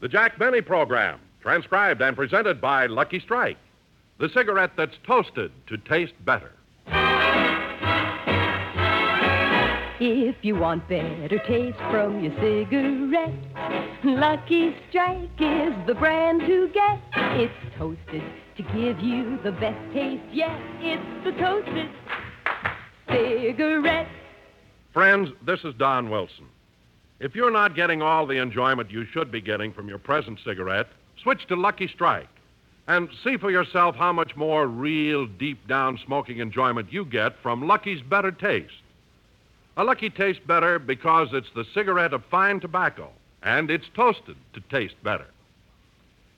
The Jack Benny Program, transcribed and presented by Lucky Strike, the cigarette that's toasted to taste better. If you want better taste from your cigarette, Lucky Strike is the brand to get. It's toasted to give you the best taste yet. It's the toasted cigarette. Friends, this is Don Wilson. If you're not getting all the enjoyment you should be getting from your present cigarette, switch to Lucky Strike and see for yourself how much more real, deep down smoking enjoyment you get from Lucky's better taste. A Lucky tastes better because it's the cigarette of fine tobacco, and it's toasted to taste better.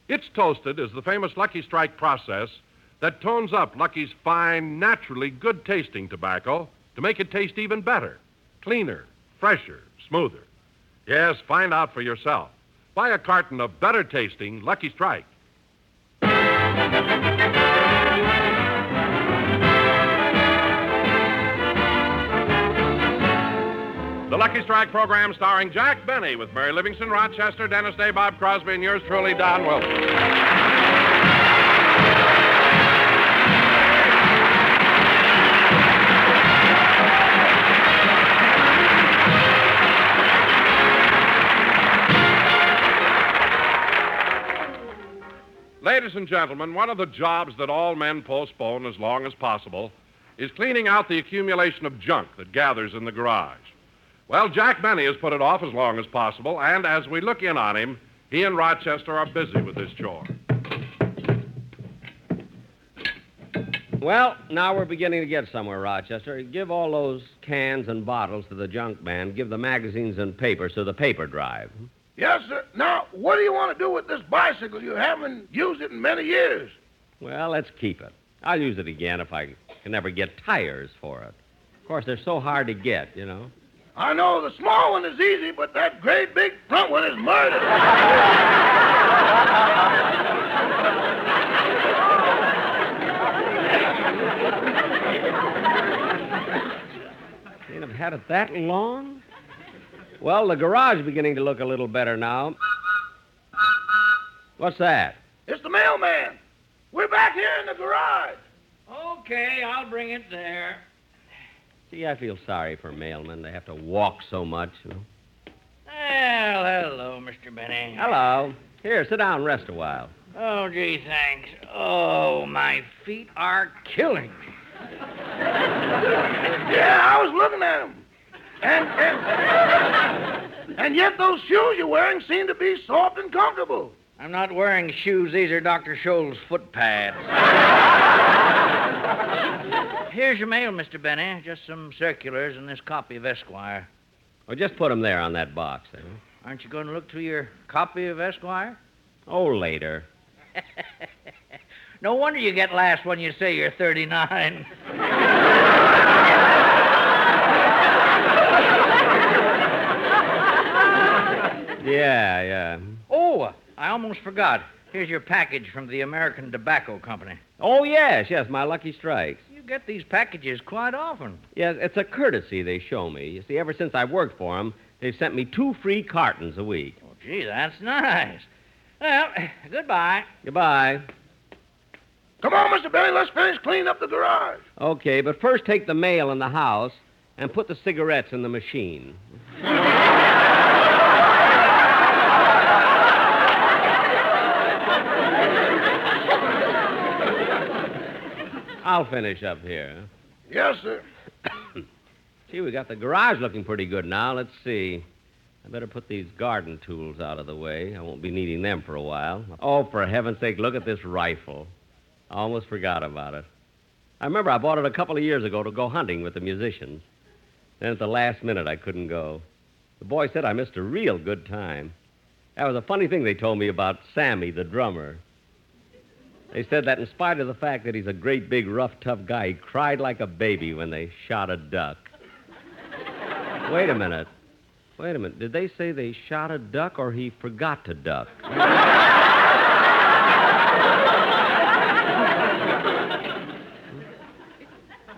It's toasted is the famous Lucky Strike process that tones up Lucky's fine, naturally good tasting tobacco to make it taste even better, cleaner, fresher, smoother. Yes, find out for yourself. Buy a carton of better tasting Lucky Strike. The Lucky Strike program starring Jack Benny with Mary Livingstone, Rochester, Dennis Day, Bob Crosby, and yours truly, Don Wilson. Ladies and gentlemen, one of the jobs that all men postpone as long as possible is cleaning out the accumulation of junk that gathers in the garage. Well, Jack Benny has put it off as long as possible, and as we look in on him, he and Rochester are busy with this chore. Well, now we're beginning to get somewhere, Rochester. Give all those cans and bottles to the junk man. Give the magazines and papers to the paper drive. Yes, sir. Now, what do you want to do with this bicycle? You haven't used it in many years. Well, let's keep it. I'll use it again if I can ever get tires for it. Of course, they're so hard to get, you know. I know the small one is easy, but that great big front one is murder. Can't have had it that long? Well, the garage is beginning to look a little better now. What's that? it's the mailman. We're back here in the garage. Okay, I'll bring it there. See, I feel sorry for mailmen. They have to walk so much. You know? Well, hello, Mr. Benny. Hello. Here, sit down and rest a while. Oh, gee, thanks. Oh, my feet are killing me. Yeah, I was looking at him. And, and, and yet those shoes you're wearing seem to be soft and comfortable. I'm not wearing shoes. These are Dr. Scholl's foot pads. Here's your mail, Mr. Benny. Just some circulars and this copy of Esquire. Or just put them there on that box there. Aren't you going to look through your copy of Esquire? Oh, later. No wonder you get last when you say you're 39. Yeah, yeah. Oh, I almost forgot. Here's your package from the American Tobacco Company. Oh, yes, yes, my lucky strikes. You get these packages quite often. Yes, it's a courtesy they show me. You see, ever since I've worked for them, they've sent me two free cartons a week. Oh, gee, that's nice. Well, goodbye. Goodbye. Come on, Mr. Benny, let's finish cleaning up the garage. Okay, but first take the mail in the house and put the cigarettes in the machine. I'll finish up here. Yes, sir. Gee, we got the garage looking pretty good now. Let's see. I better put these garden tools out of the way. I won't be needing them for a while. Oh, for heaven's sake, look at this rifle. I almost forgot about it. I remember I bought it a couple of years ago to go hunting with the musicians. Then at the last minute, I couldn't go. The boy said I missed a real good time. That was a funny thing they told me about Sammy, the drummer. They said that in spite of the fact that he's a great big, rough, tough guy, he cried like a baby when they shot a duck. Wait a minute. Wait a minute. Did they say they shot a duck or he forgot to duck?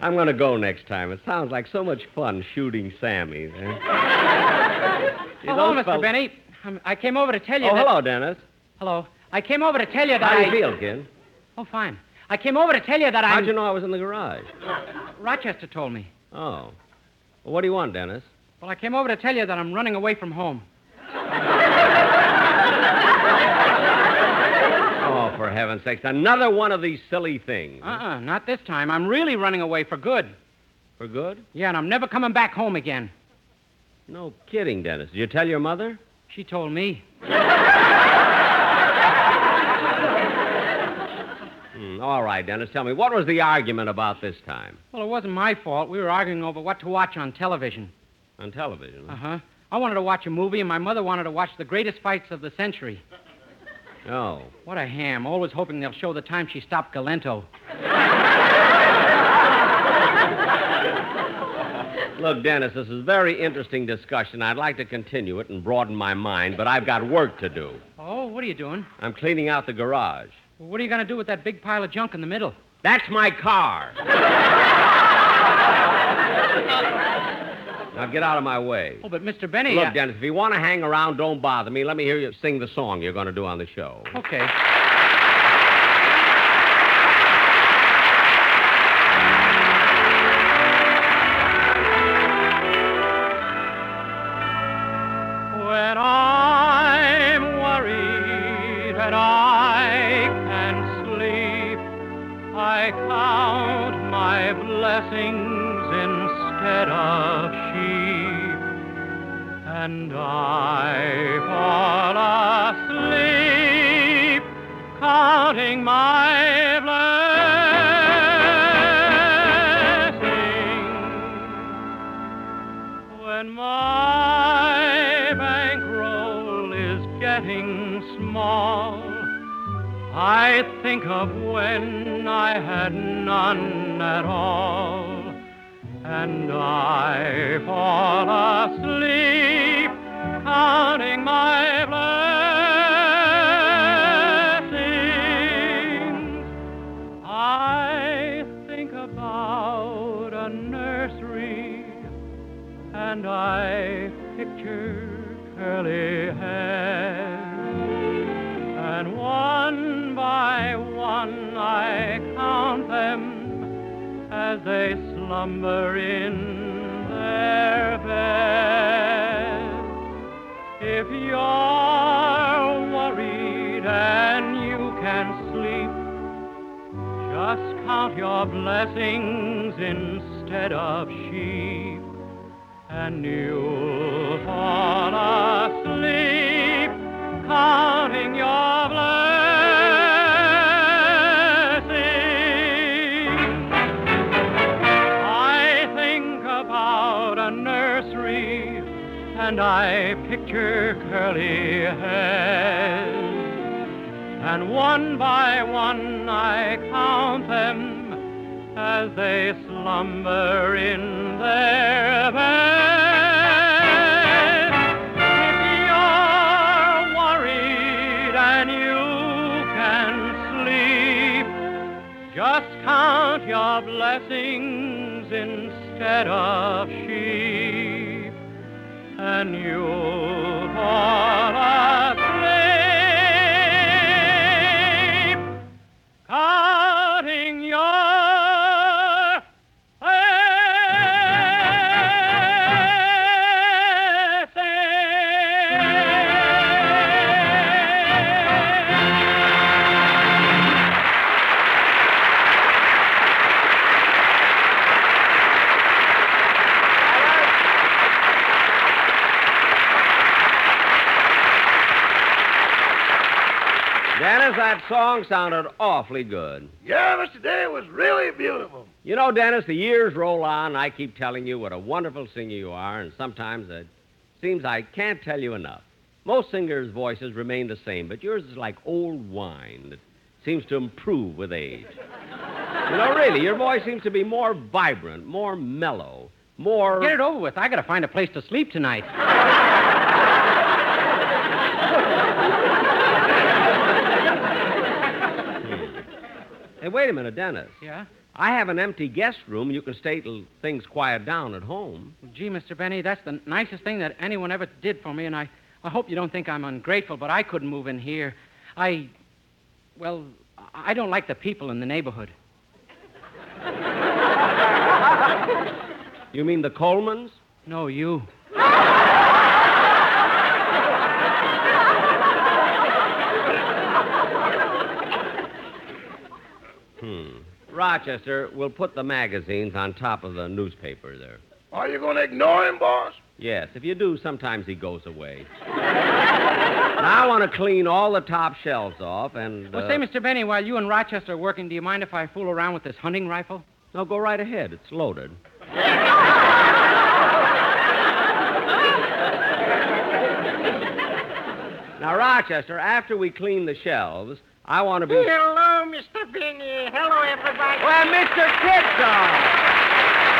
I'm going to go next time. It sounds like so much fun shooting Sammy. eh? Hello, Mr. Benny. Um, I came over to tell you Oh, that... hello, Dennis. Hello. I came over to tell you that How do I... you feel, kid? Oh, fine. I came over to tell you that I... How'd you know I was in the garage? Rochester told me. Oh. Well, what do you want, Dennis? Well, I came over to tell you that I'm running away from home. Oh, for heaven's sakes, another one of these silly things. Uh-uh, not this time. I'm really running away for good. For good? Yeah, and I'm never coming back home again. No kidding, Dennis. Did you tell your mother? She told me. Hmm, all right, Dennis. Tell me, what was the argument about this time? Well, it wasn't my fault. We were arguing over what to watch on television. On television? Uh-huh. I wanted to watch a movie, and my mother wanted to watch the greatest fights of the century. Oh. What a ham. Always hoping they'll show the time she stopped Galento. Look, Dennis, this is a very interesting discussion. I'd like to continue it and broaden my mind, but I've got work to do. Oh, what are you doing? I'm cleaning out the garage. Well, what are you going to do with that big pile of junk in the middle? That's my car. now get out of my way. Oh, but Mr. Benny... Look, uh, Dennis, if you want to hang around, don't bother me. Let me hear you sing the song you're going to do on the show. Okay. When I'm blessings instead of sheep, and I fall asleep counting my blessings. When my bankroll is getting small, I think of when I had none at all, and I fall asleep counting my blessings. I think about a nursery and I picture curly hair. They slumber in their beds. If you're worried and you can't sleep, just count your blessings instead of sheep, and you'll fall asleep counting I picture curly heads. And one by one I count them as they slumber in their beds. If you're worried and you can sleep, just count your blessings instead of and you'll fall Dennis, that song sounded awfully good. Yeah, Mr. Day, it was really beautiful. You know, Dennis, the years roll on, and I keep telling you what a wonderful singer you are, and sometimes it seems I can't tell you enough. Most singers' voices remain the same, but yours is like old wine that seems to improve with age. You know, really, your voice seems to be more vibrant, more mellow, more. Get it over with. I gotta find a place to sleep tonight. Hey, wait a minute, Dennis. Yeah? I have an empty guest room. You can stay till things quiet down at home. Gee, Mr. Benny, that's the nicest thing that anyone ever did for me, and I, I hope you don't think I'm ungrateful, but I couldn't move in here. I. Well, I don't like the people in the neighborhood. You mean the Colmans? No, you. Rochester, we'll put the magazines on top of the newspaper there. Are you going to ignore him, boss? Yes, if you do, sometimes he goes away. now I want to clean all the top shelves off and. Well, uh, say, Mr. Benny, while you and Rochester are working, do you mind if I fool around with this hunting rifle? No, go right ahead. It's loaded. now, Rochester, after we clean the shelves, I want to be. Hello, Mr. Benny. Hello, everybody. Well, Mr. Kitzel!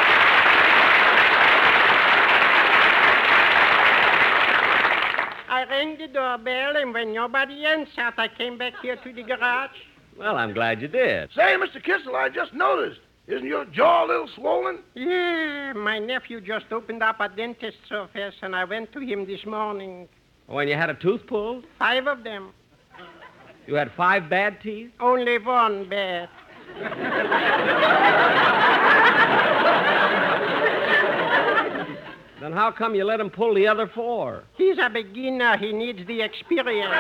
I rang the doorbell, and when nobody answered, I came back here to the garage. Well, I'm glad you did. Say, Mr. Kitzel, I just noticed. Isn't your jaw a little swollen? Yeah, my nephew just opened up a dentist's office, and I went to him this morning. When you had a tooth pulled, Five of them. You had five bad teeth? Only one bad. Then how come you let him pull the other four? He's a beginner. He needs the experience.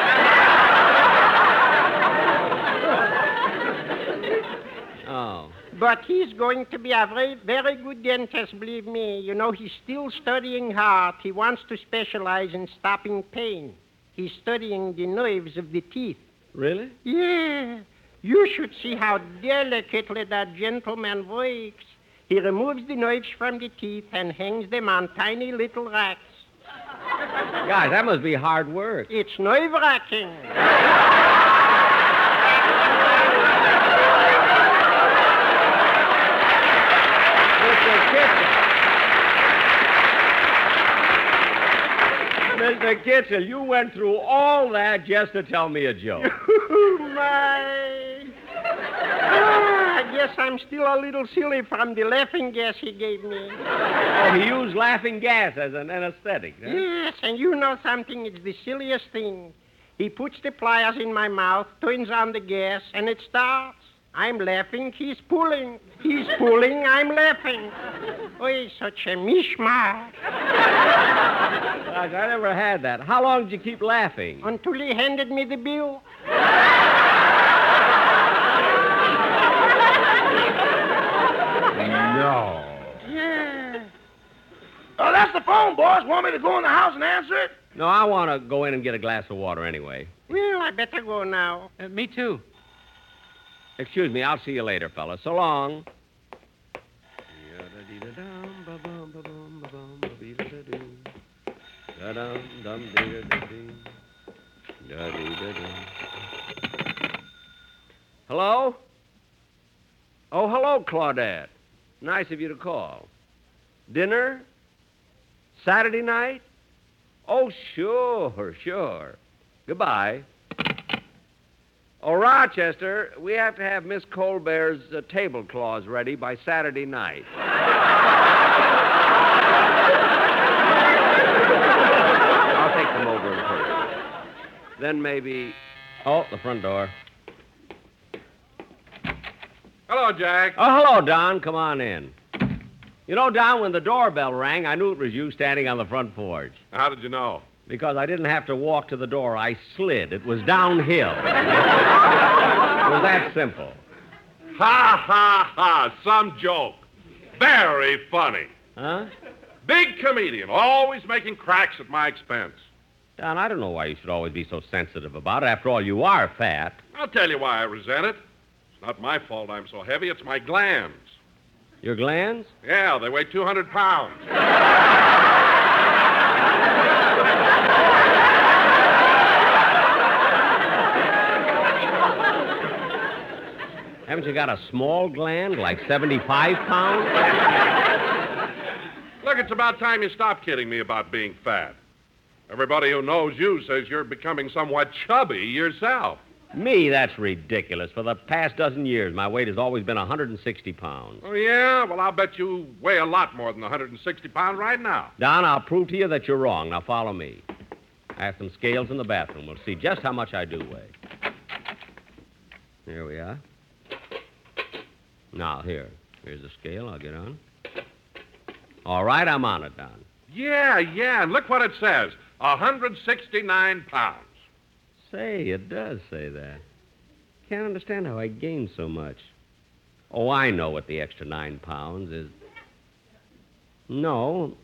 Oh. But he's going to be a very, very good dentist, believe me. You know, he's still studying hard. He wants to specialize in stopping pain. He's studying the nerves of the teeth. Really? Yeah. You should see how delicately that gentleman works. He removes the knives from the teeth and hangs them on tiny little racks. Guys, that must be hard work. It's nerve Mr. Kitzel, you went through all that just to tell me a joke. My. Ah, I guess I'm still a little silly from the laughing gas he gave me. Oh, he used laughing gas as an anesthetic. huh? Yes, and you know something? It's the silliest thing. He puts the pliers in my mouth, turns on the gas, and it starts. I'm laughing, he's pulling. He's pulling, I'm laughing. Oh, he's such a mishmash. Gosh, I never had that. How long did you keep laughing? Until he handed me the bill. No. Yeah. Oh, that's the phone, boss. Want me to go in the house and answer it? No, I want to go in and get a glass of water anyway. Well, I better go now. Uh, me too. Excuse me, I'll see you later, fella. So long. Hello? Oh, hello, Claudette. Nice of you to call. Dinner? Saturday night? Oh, sure, sure. Goodbye. Oh, Rochester, we have to have Miss Colbert's uh, tablecloths ready by Saturday night. I'll take them over put it. Then maybe. Oh, the front door. Hello, Jack. Oh, hello, Don. Come on in. You know, Don, when the doorbell rang, I knew it was you standing on the front porch. How did you know? Because I didn't have to walk to the door. I slid. It was downhill. it was that simple. Ha, ha, ha. Some joke. Very funny. Huh? Big comedian, always making cracks at my expense. Don, I don't know why you should always be so sensitive about it. After all, you are fat. I'll tell you why I resent it. It's not my fault I'm so heavy, it's my glands. Your glands? Yeah, they weigh 200 pounds. Haven't you got a small gland, like 75 pounds? Look, it's about time you stop kidding me about being fat. Everybody who knows you says you're becoming somewhat chubby yourself. Me, that's ridiculous. For the past dozen years, my weight has always been 160 pounds. Oh, yeah? Well, I'll bet you weigh a lot more than 160 pounds right now. Don, I'll prove to you that you're wrong. Now follow me. I have some scales in the bathroom. We'll see just how much I do weigh. Here we are. Now, here. Here's the scale. I'll get on. All right, I'm on it, Don. Yeah, yeah, and look what it says 169 pounds. Say, it does say that. Can't understand how I gained so much. Oh, I know what the extra nine pounds is. No,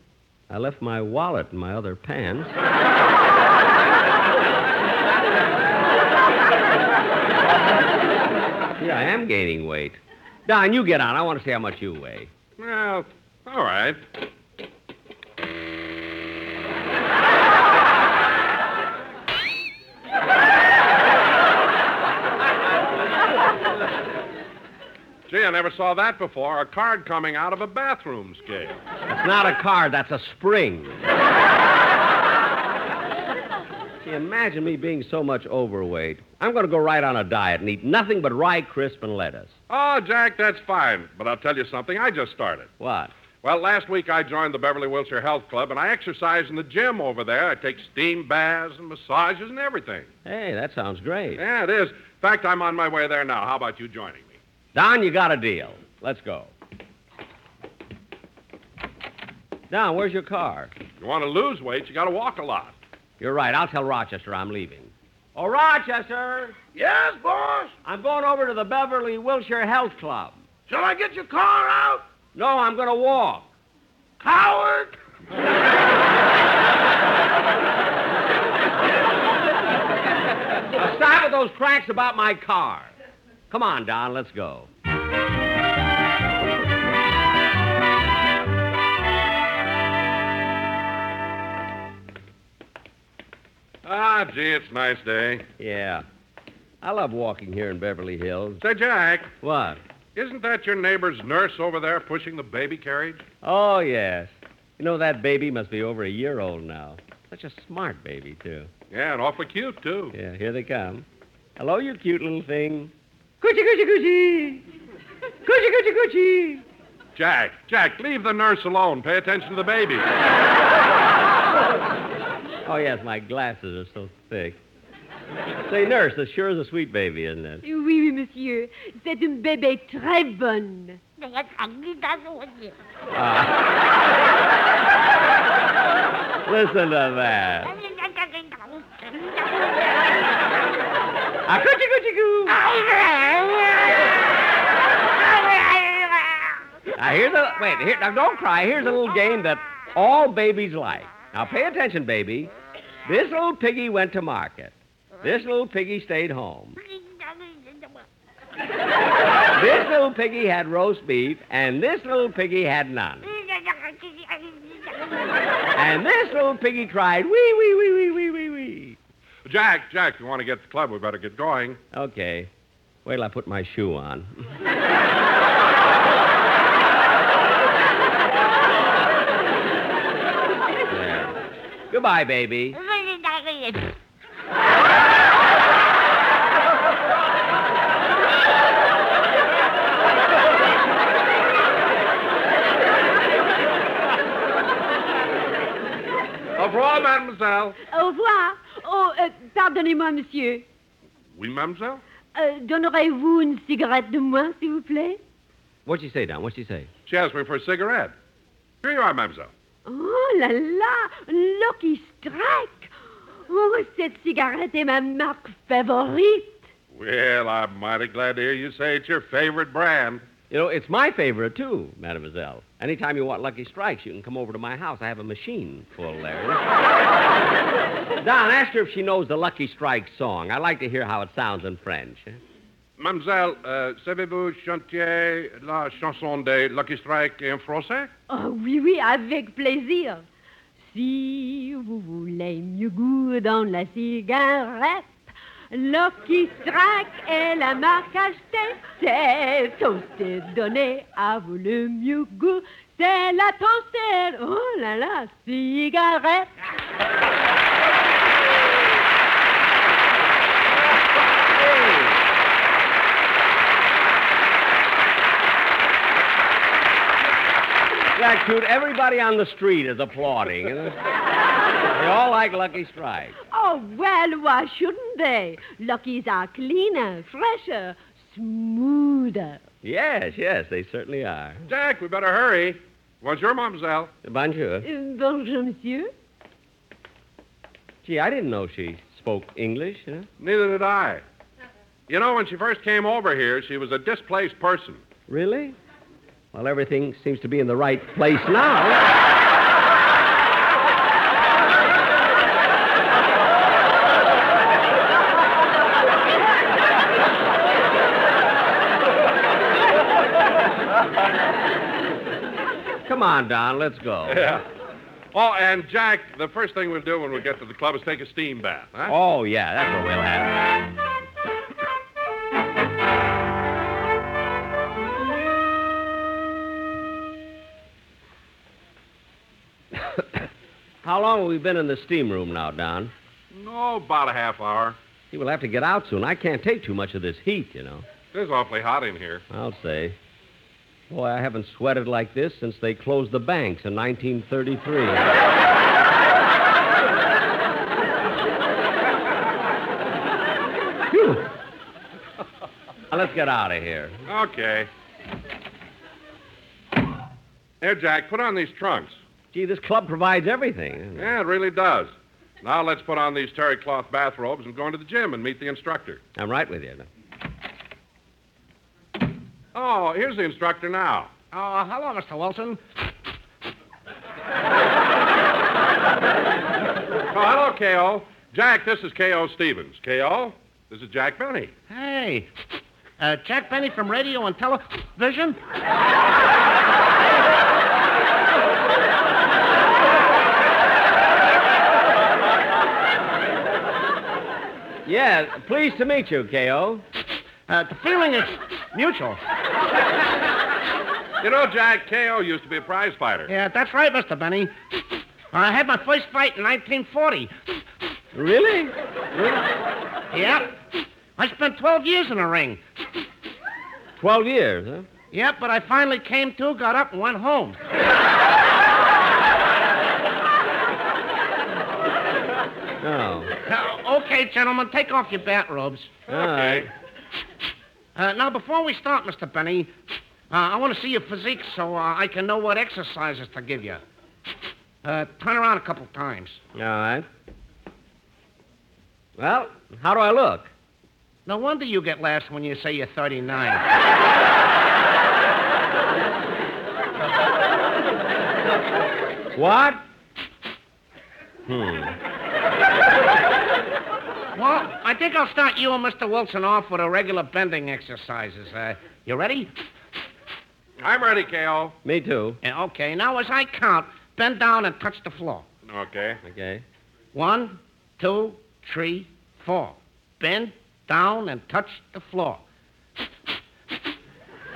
I left my wallet in my other pants. yeah, I am gaining weight. Don, you get on. I want to see how much you weigh. Well, all right. Gee, I never saw that before. A card coming out of a bathroom scale. It's not a card, that's a spring. See, imagine me being so much overweight. I'm going to go right on a diet and eat nothing but rye crisp and lettuce. Oh, Jack, that's fine. But I'll tell you something. I just started. What? Well, last week I joined the Beverly Wilshire Health Club, and I exercise in the gym over there. I take steam baths and massages and everything. Hey, that sounds great. Yeah, it is. In fact, I'm on my way there now. How about you joining me? Don, you got a deal. Let's go. Don, where's your car? You want to lose weight, you got to walk a lot. You're right. I'll tell Rochester I'm leaving. Oh, Rochester! Yes, boss? I'm going over to the Beverly Wilshire Health Club. Shall I get your car out? No, I'm going to walk. Coward! Now stop with those cranks about my car. Come on, Don, let's go. Ah, gee, it's a nice day. Yeah. I love walking here in Beverly Hills. Say, Jack, What? isn't that your neighbor's nurse over there pushing the baby carriage? Oh, yes. You know, that baby must be over a year old now. Such a smart baby, too. Yeah, and awfully cute, too. Yeah, here they come. Hello, you cute little thing. Coochie, coochie, coochie. Coochie, coochie, coochie. Jack, Jack, leave the nurse alone. Pay attention to the baby. Oh, yes, my glasses are so thick. Say, nurse, this sure is a sweet baby, isn't it? Oui, oui, monsieur. C'est une bébé très bonne. Listen to that. Ah, coochie, coochie, coo. Now, here's a wait. Here, now, don't cry. Here's a little game that all babies like. Now, pay attention, baby. This little piggy went to market. Uh-huh. This little piggy stayed home. This little piggy had roast beef, and this little piggy had none. And this little piggy cried, wee, wee, wee, wee, wee, wee, wee. Jack, Jack, if you want to get to the club, we better get going. Okay. Wait till I put my shoe on. there. Goodbye, baby. Uh-huh. Au revoir, mademoiselle. Au revoir. Oh, euh, pardonnez-moi, monsieur. Oui, mademoiselle? Euh, Donnerez-vous une cigarette de moins, s'il vous plaît? What'd she say, Don? What'd she say? She asked me for a cigarette. Here you are, mademoiselle. Oh là là, Lucky Strike. Oh, cette cigarette est ma marque favorite. Well, I'm mighty glad to hear you say it's your favorite brand. You know, it's my favorite, too, mademoiselle. Anytime you want Lucky Strikes, you can come over to my house. I have a machine full there. Don, ask her if she knows the Lucky Strike song. I like to hear how it sounds in French. Mademoiselle, euh, savez-vous chanter la chanson de Lucky Strike en français? Oh oui, oui, avec plaisir. Si vous voulez mieux goût dans la cigarette, Lucky Strike est la marque achetée. C'est toasted, donné à vous le mieux goût. C'est la toasted, oh là là, cigarette. That shoot, everybody on the street is applauding. they all like Lucky Strike. Oh, well, why shouldn't they? Lucky's are cleaner, fresher, smoother. Yes, yes, they certainly are. Jack, we better hurry. Bonjour, mademoiselle. Bonjour. Uh, bonjour, monsieur. Gee, I didn't know she spoke English, you know? Neither did I. You know, when she first came over here, she was a displaced person. Really? Well, everything seems to be in the right place now. Come on, Don, let's go. Yeah. Oh, and Jack, the first thing we'll do when we get to the club is take a steam bath, huh? Oh, yeah, that's what we'll have. How long have we been in the steam room now, Don? No, about a half hour. He will have to get out soon. I can't take too much of this heat, you know. It is awfully hot in here. I'll say. Boy, I haven't sweated like this since they closed the banks in 1933. Phew. Now, let's get out of here. Okay. There, Jack, put on these trunks. Gee, this club provides everything. Yeah, it really does. Now let's put on these terry cloth bathrobes and go into the gym and meet the instructor. I'm right with you. Oh, here's the instructor now. Oh, hello, Mr. Wilson. Oh, hello, K.O. Jack, this is K.O. Stevens. K.O., this is Jack Benny. Hey, uh, Jack Benny from radio and television? Yeah, pleased to meet you, K.O. Uh, the feeling is mutual. You know, Jack, K.O. used to be a prize fighter. Yeah, that's right, Mr. Benny. I had my first fight in 1940. Really? Yep. I spent 12 years in the ring. Twelve years, huh? Yep, but I finally came to, got up, and went home. Oh. Okay, gentlemen, take off your bathrobes. All right. Uh, now, before we start, Mr. Benny, uh, I want to see your physique so uh, I can know what exercises to give you. Uh, turn around a couple times. All right. Well, how do I look? No wonder you get laughs when you say you're 39. What? Hmm. Well, I think I'll start you and Mr. Wilson off with a regular bending exercises. Uh, you ready? I'm ready, K.O. Me too. Yeah, okay, now as I count, bend down and touch the floor. Okay. Okay. One, two, three, four. Bend down and touch the floor.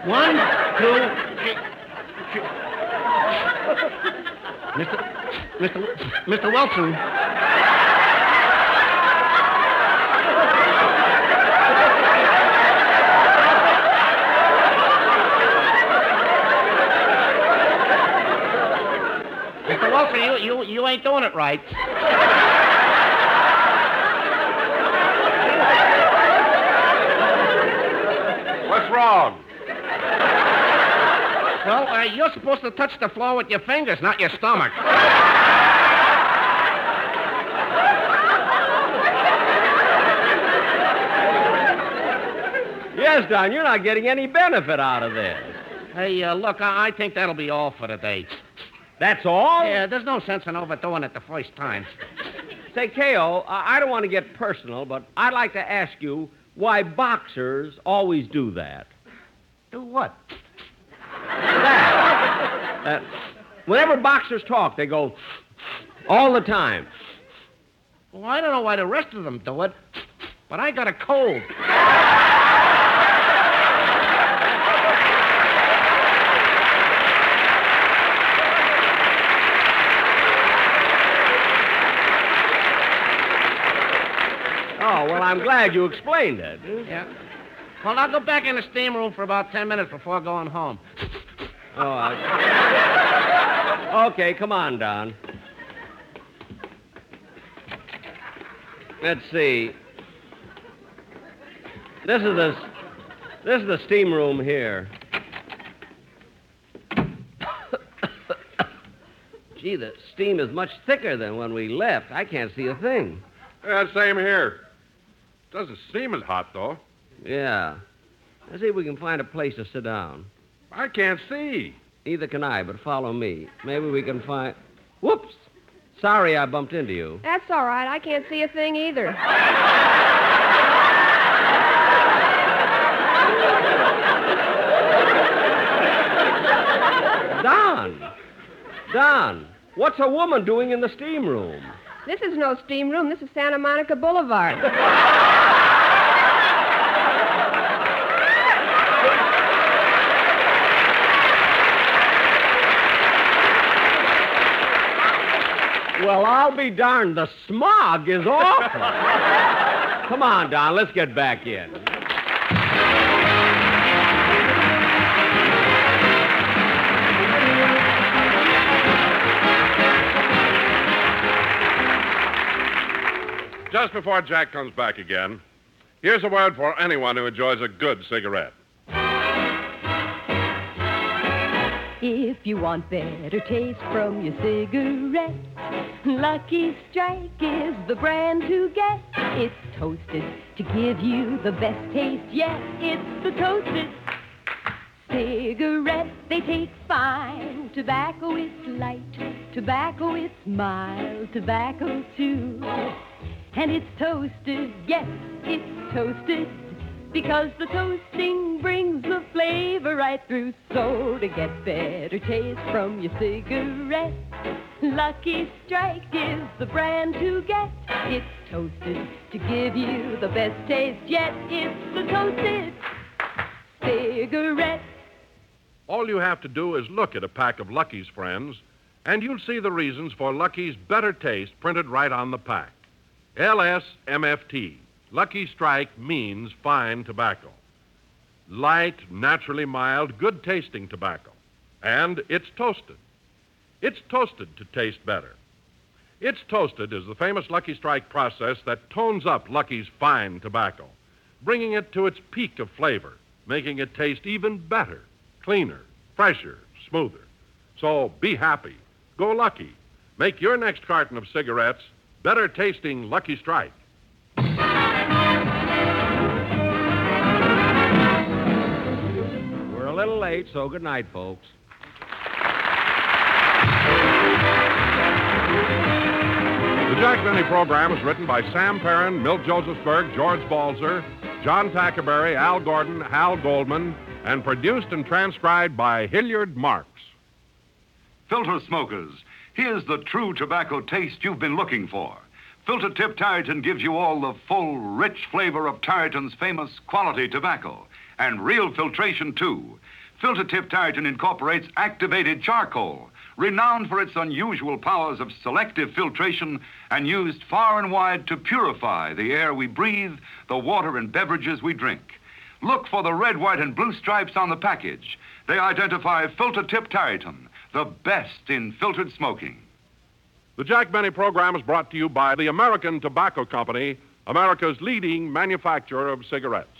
One, two, three. three. Mr. Mr. Mr. Wilson. Mr. Wilson, you, you, you ain't doing it right. What's wrong? Well, uh, you're supposed to touch the floor with your fingers, not your stomach. Yes, Don, you're not getting any benefit out of this. Hey, uh, look, I, I think that'll be all for today. That's all? Yeah, there's no sense in overdoing it the first time. Say, K.O., I I don't want to get personal, but I'd like to ask you why boxers always do that. Do what? That. that. Whenever boxers talk, they go all the time. Well, I don't know why the rest of them do it, but I got a cold. Oh, well, I'm glad you explained it. Yeah. Well, I'll go back in the steam room for about ten minutes before going home. Oh, I... Okay, come on, Don. Let's see. This is the this is the steam room here. Gee, the steam is much thicker than when we left. I can't see a thing. Yeah, same here. Doesn't seem as hot, though. Yeah. Let's see if we can find a place to sit down. I can't see. Neither can I, but follow me. Maybe we can find. Whoops! Sorry I bumped into you. That's all right. I can't see a thing either. Don! Don! What's a woman doing in the steam room? This is no steam room. This is Santa Monica Boulevard. Well, I'll be darned. The smog is awful. Come on, Don. Let's get back in. Just before Jack comes back again, here's a word for anyone who enjoys a good cigarette. If you want better taste from your cigarette, Lucky Strike is the brand to get. It's toasted to give you the best taste yet. It's the toasted cigarette. They taste fine. Tobacco is light. Tobacco is mild. Tobacco too. And it's toasted, yes, it's toasted. Because the toasting brings the flavor right through. So to get better taste from your cigarette, Lucky Strike is the brand to get. It's toasted to give you the best taste yet. It's the toasted cigarette. All you have to do is look at a pack of Lucky's friends, and you'll see the reasons for Lucky's better taste printed right on the pack. LSMFT. Lucky Strike means fine tobacco. Light, naturally mild, good tasting tobacco. And it's toasted. It's toasted to taste better. It's toasted is the famous Lucky Strike process that tones up Lucky's fine tobacco, bringing it to its peak of flavor, making it taste even better, cleaner, fresher, smoother. So be happy. Go Lucky. Make your next carton of cigarettes better tasting Lucky Strike. Little late, so good night, folks. The Jack Benny program is written by Sam Perrin, Milt Josefsberg, George Balzer, John Tackaberry, Al Gordon, Hal Goldman, and produced and transcribed by Hilliard Marks. Filter smokers, here's the true tobacco taste you've been looking for. Filter Tip Tareyton gives you all the full, rich flavor of Tareyton's famous quality tobacco, and real filtration, too. Filter Tip Tareyton incorporates activated charcoal, renowned for its unusual powers of selective filtration and used far and wide to purify the air we breathe, the water and beverages we drink. Look for the red, white, and blue stripes on the package. They identify Filter Tip Tareyton, the best in filtered smoking. The Jack Benny program is brought to you by the American Tobacco Company, America's leading manufacturer of cigarettes.